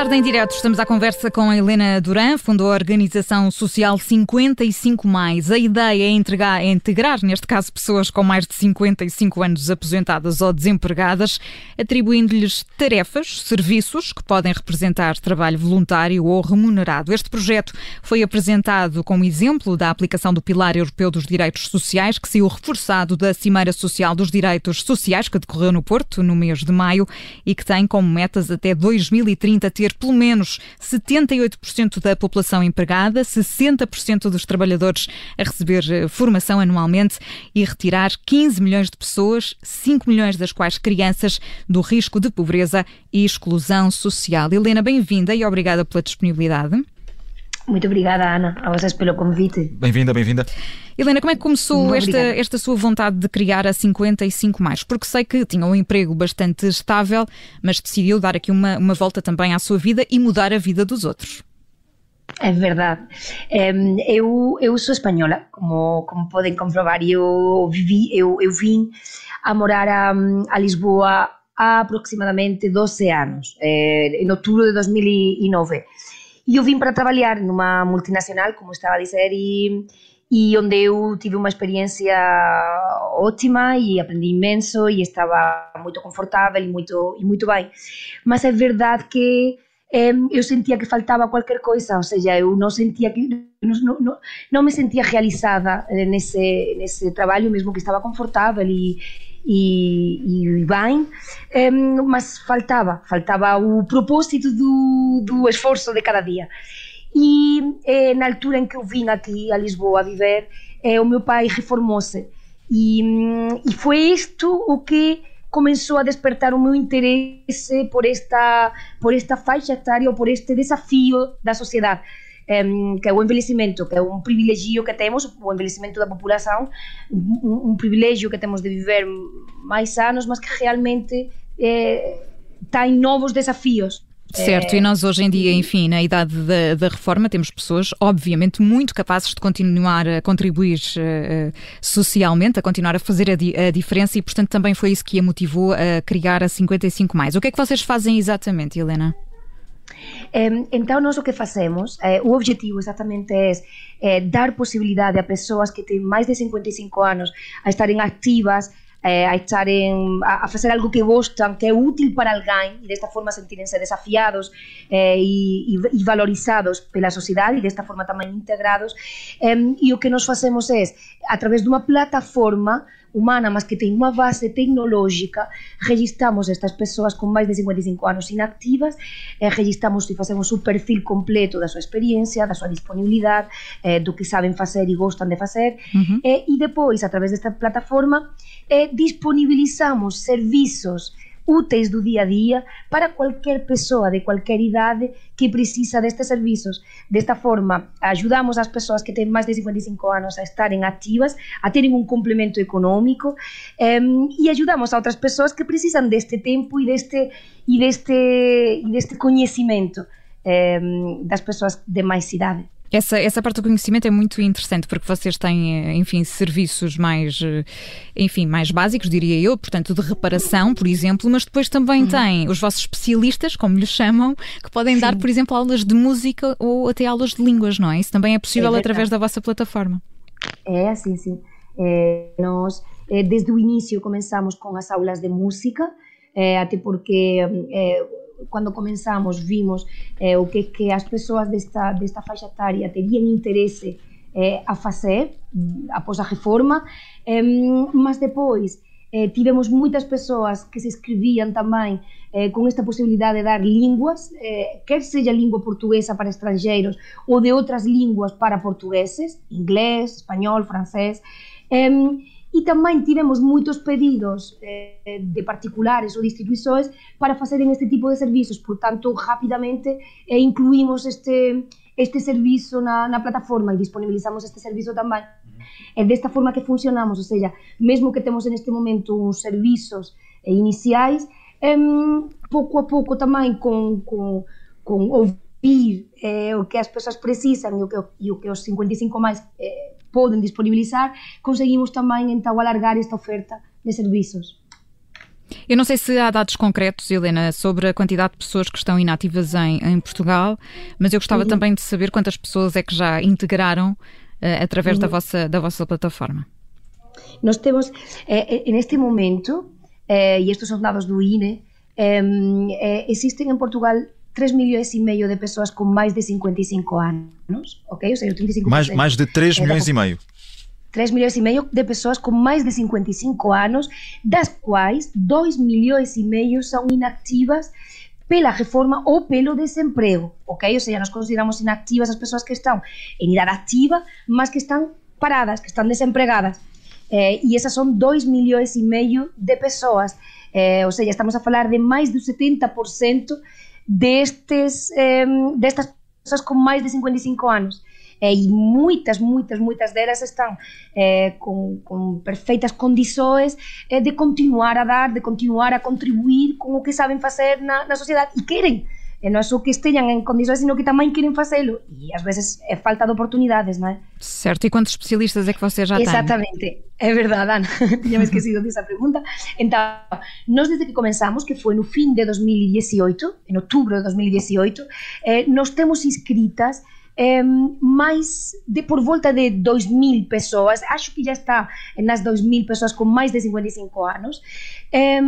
tarde em direto estamos à conversa com a Helena Duran, fundou a organização social 55 mais. A ideia é integrar, é integrar, neste caso, pessoas com mais de 55 anos aposentadas ou desempregadas, atribuindo-lhes tarefas, serviços que podem representar trabalho voluntário ou remunerado. Este projeto foi apresentado como exemplo da aplicação do Pilar Europeu dos Direitos Sociais, que saiu reforçado da Cimeira Social dos Direitos Sociais, que decorreu no Porto no mês de maio e que tem como metas até 2030 ter pelo menos 78% da população empregada, 60% dos trabalhadores a receber eh, formação anualmente e retirar 15 milhões de pessoas, 5 milhões das quais crianças, do risco de pobreza e exclusão social. Helena, bem-vinda e obrigada pela disponibilidade. Muito obrigada, Ana, a vocês pelo convite. Bem-vinda, bem-vinda. Helena, como é que começou esta, esta sua vontade de criar a 55 mais? Porque sei que tinha um emprego bastante estável, mas decidiu dar aqui uma, uma volta também à sua vida e mudar a vida dos outros. É verdade. Eu, eu sou espanhola, como, como podem comprovar, eu, vivi, eu, eu vim a morar a, a Lisboa há aproximadamente 12 anos, em outubro de 2009. E eu vim para trabalhar numa multinacional, como estava a dizer, e, e onde eu tive uma experiência ótima e aprendi imenso e estava muito confortável e muito, e muito bem. Mas é verdade que eh, eu sentia que faltava qualquer coisa, ou seja, eu não sentia que não, não, não me sentia realizada nesse nesse trabalho, mesmo que estava confortável e e, e bem, um, mas faltava, faltava o propósito do, do esforço de cada dia. E eh, na altura em que eu vim aqui a Lisboa viver, eh, o meu pai reformou-se. E, hum, e foi isto o que começou a despertar o meu interesse por esta, por esta faixa etária ou por este desafio da sociedade que é o envelhecimento, que é um privilégio que temos, o envelhecimento da população, um, um privilégio que temos de viver mais anos, mas que realmente é, tem novos desafios. Certo, e nós hoje em dia, enfim, na idade da, da, reforma, temos pessoas, obviamente, muito capazes de continuar a contribuir uh, socialmente, a continuar a fazer a, di a, diferença e, portanto, também foi isso que a motivou a criar a 55. Mais. O que é que vocês fazem exatamente, Helena? Então, nós o que fazemos, eh, o objetivo exatamente é, é dar possibilidade a pessoas que têm mais de 55 anos a estarem ativas, eh, a estarem a, fazer algo que gostam, que é útil para alguém e desta forma sentirem-se desafiados eh, e, e, valorizados pela sociedade e desta forma também integrados. e o que nós fazemos é, através de uma plataforma humana, mas que tem uma base tecnológica, registramos estas pessoas com máis de 55 anos inactivas, eh, registramos e facemos o perfil completo da súa experiencia, da súa disponibilidade, eh, do que saben facer e gostan de facer, uh -huh. eh, e depois, a través desta plataforma, eh, disponibilizamos servizos úteis do día a día para cualquier persoa de cualquier idade que precisa destes servizos. Desta forma, ajudamos as persoas que têm máis de 55 anos a estarem activas, a terem un complemento económico um, e ajudamos a outras persoas que precisan deste tempo e deste, e deste, e deste conhecimento um, das persoas de máis idade. Essa, essa parte do conhecimento é muito interessante porque vocês têm, enfim, serviços mais, enfim, mais básicos, diria eu, portanto, de reparação, por exemplo, mas depois também uhum. têm os vossos especialistas, como lhes chamam, que podem Sim. dar, por exemplo, aulas de música ou até aulas de línguas, não é? Isso também é possível é através da vossa plataforma. É assim, sim. É, nós, é, desde o início, começamos com as aulas de música, é, até porque é, quando começamos vimos eh, o que, que as pessoas desta, desta faixa etária teriam interesse eh, a fazer após a reforma, eh, mas depois eh, tivemos muitas pessoas que se inscreviam também eh, esta possibilidade de dar línguas, eh, quer seja língua portuguesa para estrangeiros ou de outras línguas para portugueses, inglês, espanhol, francês. E tamén tivemos moitos pedidos eh, de particulares ou de instituições para facerem este tipo de servizos, portanto, rapidamente eh, incluímos este, este servizo na, na plataforma e disponibilizamos este servizo tamén. É desta forma que funcionamos, ou seja, mesmo que temos en este momento uns servizos eh, iniciais, eh, pouco a pouco tamén con, con, con ouvir eh, o que as persoas precisan e o que, e o que os 55 máis eh, poden disponibilizar, conseguimos tamén então alargar esta oferta de servizos. Eu não sei se há dados concretos, Helena, sobre a quantidade de pessoas que estão inativas em, em Portugal, mas eu gostava uhum. também de saber quantas pessoas é que já integraram uh, através uhum. da, vossa, da vossa plataforma. Nós temos, eh, eh neste momento, eh, e estes são dados do INE, eh, existem em Portugal 3 milhões e meio de pessoas com mais de 55 anos, ok? Ou seja, 35%. Mais, mais de 3 milhões e meio. 3 milhões e meio de pessoas com mais de 55 anos, das quais 2 milhões e meio são inativas pela reforma ou pelo desemprego, ok? Ou seja, nós consideramos inativas as pessoas que estão em idade ativa, mas que estão paradas, que estão desempregadas. Eh, e essas são 2 milhões e meio de pessoas. Eh, ou seja, estamos a falar de mais do 70% destes, destas pessoas com mais de 55 anos. E muitas, muitas, muitas delas estão eh, com, com, perfeitas condições eh, de continuar a dar, de continuar a contribuir com o que sabem fazer na, na sociedade e querem. E não é só que estejam em condições, sino que também querem fazê-lo. E às vezes é falta de oportunidades, não é? Certo. E quantos especialistas é que você já tem? Exatamente. É verdade, Ana. Tinha me esquecido dessa pergunta. Então, nós desde que começamos, que foi no fim de 2018, em outubro de 2018, eh, nós temos inscritas eh, mais de por volta de 2 mil pessoas, acho que já está nas 2 mil pessoas com mais de 55 anos. Eh,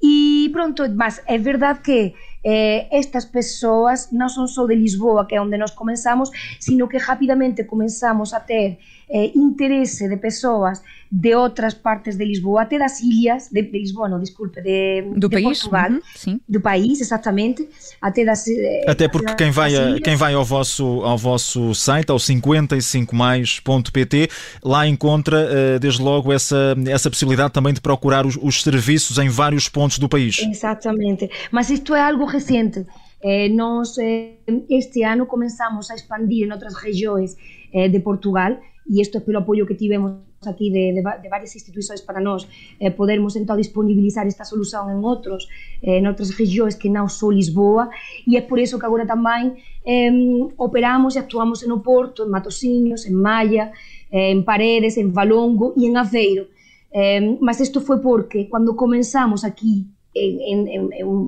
e pronto, mas é verdade que eh, estas pessoas non son só de Lisboa, que é onde nós comenzamos, sino que rapidamente comenzamos a ter eh, interese de persoas de outras partes de Lisboa, até das ilhas, de, de Lisboa, não, desculpe, de, do de país, Portugal, uhum, do país, exatamente, até das eh, Até porque quem vai, a, quem vai ao, vosso, ao vosso site, ao 55mais.pt, lá encontra eh, desde logo essa, essa possibilidade também de procurar os, os serviços em vários pontos do país. Exatamente, mas isto é algo recente. Eh, nós eh, este ano começamos a expandir em outras regiões eh, de Portugal e isto é pelo apoio que tivemos aquí de, de, de varias instituições para nós eh, podermos então disponibilizar esta solución en outros eh, en outras regións que non só Lisboa e é por iso que agora tamén eh, operamos e actuamos en Oporto, en Matosiños, en Malla, eh, en Paredes, en Valongo e en Aveiro. Eh, mas isto foi porque cando comenzamos aquí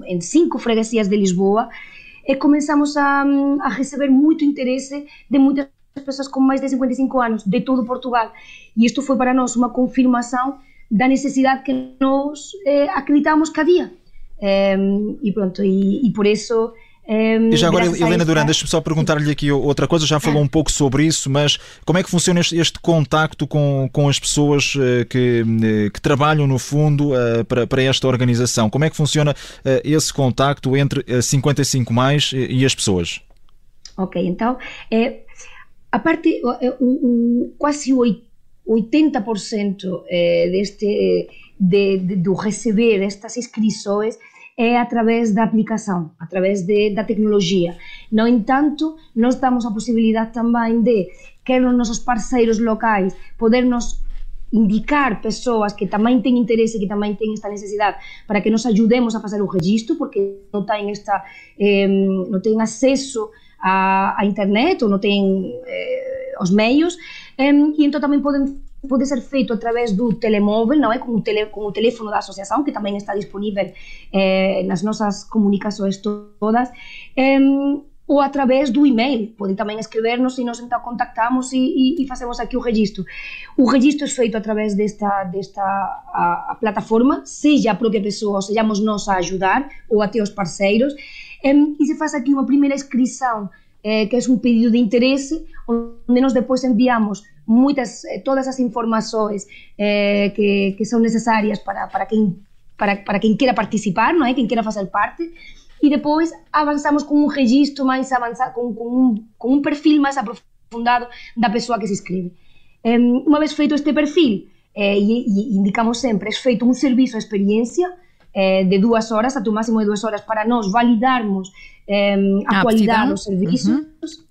en cinco freguesías de Lisboa e comenzamos a, a receber moito interese de moitas pessoas com mais de 55 anos de todo Portugal. E isto foi para nós uma confirmação da necessidade que nós eh, acreditamos cada dia. Eh, e pronto, e, e por isso e já agora, Helena Duran, deixa-me só perguntar-lhe aqui outra coisa, já falou um pouco sobre isso, mas como é que funciona este, este contacto com, com as pessoas uh, que, uh, que trabalham no fundo uh, para, para esta organização? Como é que funciona esse contacto entre 55 mais e, as pessoas? Ok, então, é, a parte, o, o, quase 80% eh, deste, de, de, do receber estas inscrições é através da aplicação, através de, da tecnologia. No entanto, nós damos a possibilidade também de, quer os nossos parceiros locais, podernos indicar pessoas que também têm interesse, que também têm esta necessidade, para que nos ajudemos a fazer o registro, porque não têm, esta, eh, não têm acesso a internet ou não têm eh, os meios um, e então também podem pode ser feito através do telemóvel, não é? Com o, tele, com o teléfono da associação, que também está disponível eh, nas nossas comunicações todas, ou através do e-mail. Podem também escrever-nos e nós então contactamos e, e, e, fazemos aqui o registro. O registro é feito através desta, desta a, a plataforma, seja a própria pessoa, sejamos nós a ajudar, ou até os parceiros, e se faz aqui uma primeira inscrição eh, que é um pedido de interesse, onde nós depois enviamos muitas, eh, todas as informações eh, que, que são necessárias para, para, quem, para, para quem queira participar, não é? quem queira fazer parte, e depois avançamos com um registro mais avançado, com, com, um, com um perfil mais aprofundado da pessoa que se inscreve. Um, uma vez feito este perfil, eh, e, e indicamos sempre, é feito um serviço de experiência, eh, de duas horas, até o máximo de duas horas, para nós validarmos a, a qualidade dos serviços. Uh -huh.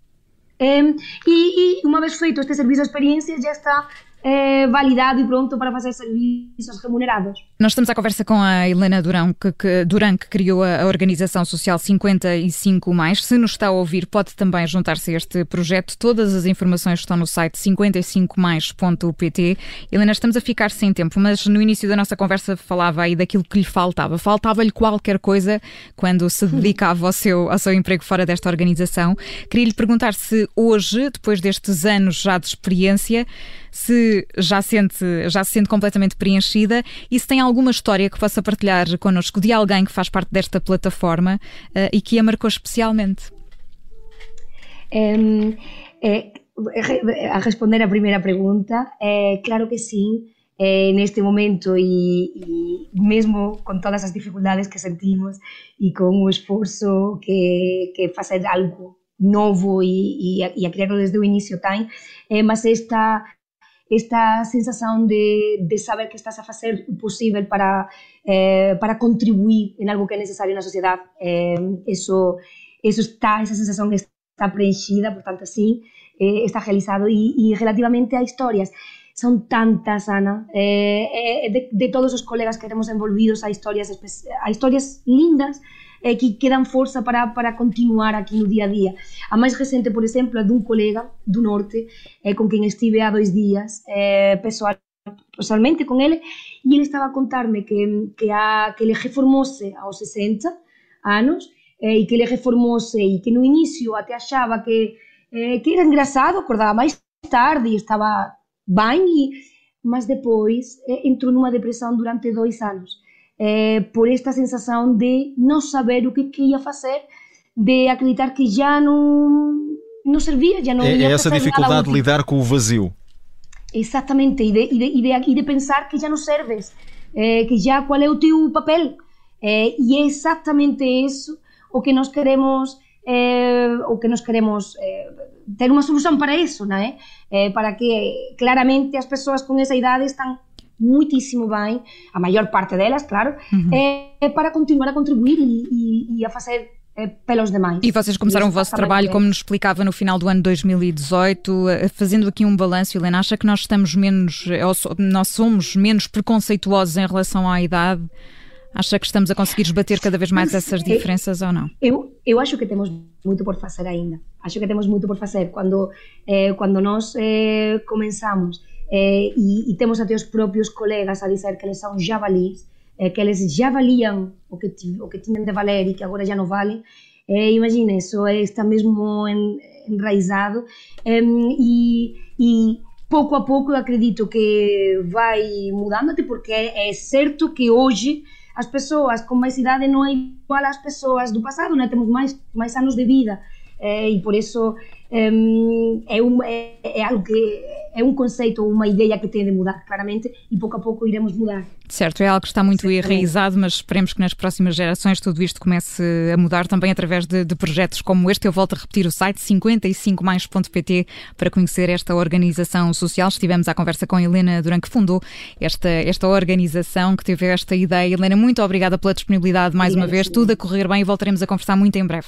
Eh, e, e, uma vez feito este serviço de experiência, já está eh, validado e pronto para fazer serviços remunerados. Nós estamos à conversa com a Helena Durão, que, que, Durão, que criou a, a Organização Social 55. Se nos está a ouvir, pode também juntar-se a este projeto. Todas as informações estão no site 55mais.pt. Helena, estamos a ficar sem tempo, mas no início da nossa conversa falava aí daquilo que lhe faltava. Faltava-lhe qualquer coisa quando se dedicava ao seu, ao seu emprego fora desta organização. Queria lhe perguntar se hoje, depois destes anos já de experiência, se já, sente, já se sente completamente preenchida e se tem alguma história que possa partilhar connosco de alguém que faz parte desta plataforma uh, e que a marcou especialmente. É, a responder a primeira pergunta, é claro que sim. Eh, neste momento e, e, mesmo con todas as dificultades que sentimos e con o esforzo que, que facer algo novo e, e, a, e a crearlo desde o inicio ten, eh, mas esta esta sensación de, de saber que estás a facer o posible para, eh, para contribuir en algo que é necesario na sociedade. Eh, eso, eso está, esa sensación está preenchida, por tanto, sí, eh, está realizado. E relativamente a historias, son tantas, Ana, eh, eh, de, todos os colegas que temos envolvidos a historias, a historias lindas, eh, que, que dan forza para, para continuar aquí no día a día. A máis recente, por exemplo, a dun colega do norte eh, con quen estive há dois días eh, personalmente con ele e ele estaba a contarme que, que, a, que ele reformose aos 60 anos eh, e que ele reformose e que no inicio até achaba que, eh, que era engraçado, acordaba máis tarde e estaba ben e mas depois eh, entrou nunha depresión durante dois anos eh, por esta sensação de não saber o que, que ia fazer, de acreditar que já não, não servia, já não é, ia É essa dificuldade de lidar com o vazio. Exatamente, e de, e de, e de, pensar que já não serves, eh, que já qual é o teu papel. Eh, e é exatamente isso o que nós queremos, eh, o que nós queremos eh, ter uma solução para isso, não é? Eh, para que claramente as pessoas com essa idade estão muitíssimo bem, a maior parte delas, claro, uhum. é, para continuar a contribuir e, e, e a fazer é, pelos demais. E vocês começaram o vosso trabalho, como nos explicava, no final do ano 2018, eh, fazendo aqui um balanço, Helena, acha que nós estamos menos, nós somos menos preconceituosos em relação à idade? Acha que estamos a conseguir esbater cada vez mais essas diferenças ou não? Eu, eu acho que temos muito por fazer ainda. Acho que temos muito por fazer. Quando, eh, quando nós eh, começamos eh, e, e temos até os próprios colegas a dizer que eles são javalis, eh, que eles já valiam o que, o que tinham de valer e que agora já não valem. Eh, imagina, isso está mesmo en, enraizado e, e pouco a pouco eu acredito que vai mudando, porque é, é certo que hoje as pessoas com mais idade não é igual às pessoas do passado, né? temos mais, mais anos de vida eh, e por isso é, um, é, é algo que é um conceito ou uma ideia que tem de mudar, claramente, e pouco a pouco iremos mudar. Certo, é algo que está muito enraizado, mas esperemos que nas próximas gerações tudo isto comece a mudar também através de, de projetos como este. Eu volto a repetir o site 55mais.pt para conhecer esta organização social. Estivemos à conversa com a Helena Durante que fundou esta, esta organização, que teve esta ideia. Helena, muito obrigada pela disponibilidade mais obrigada, uma vez. Sim. Tudo a correr bem e voltaremos a conversar muito em breve.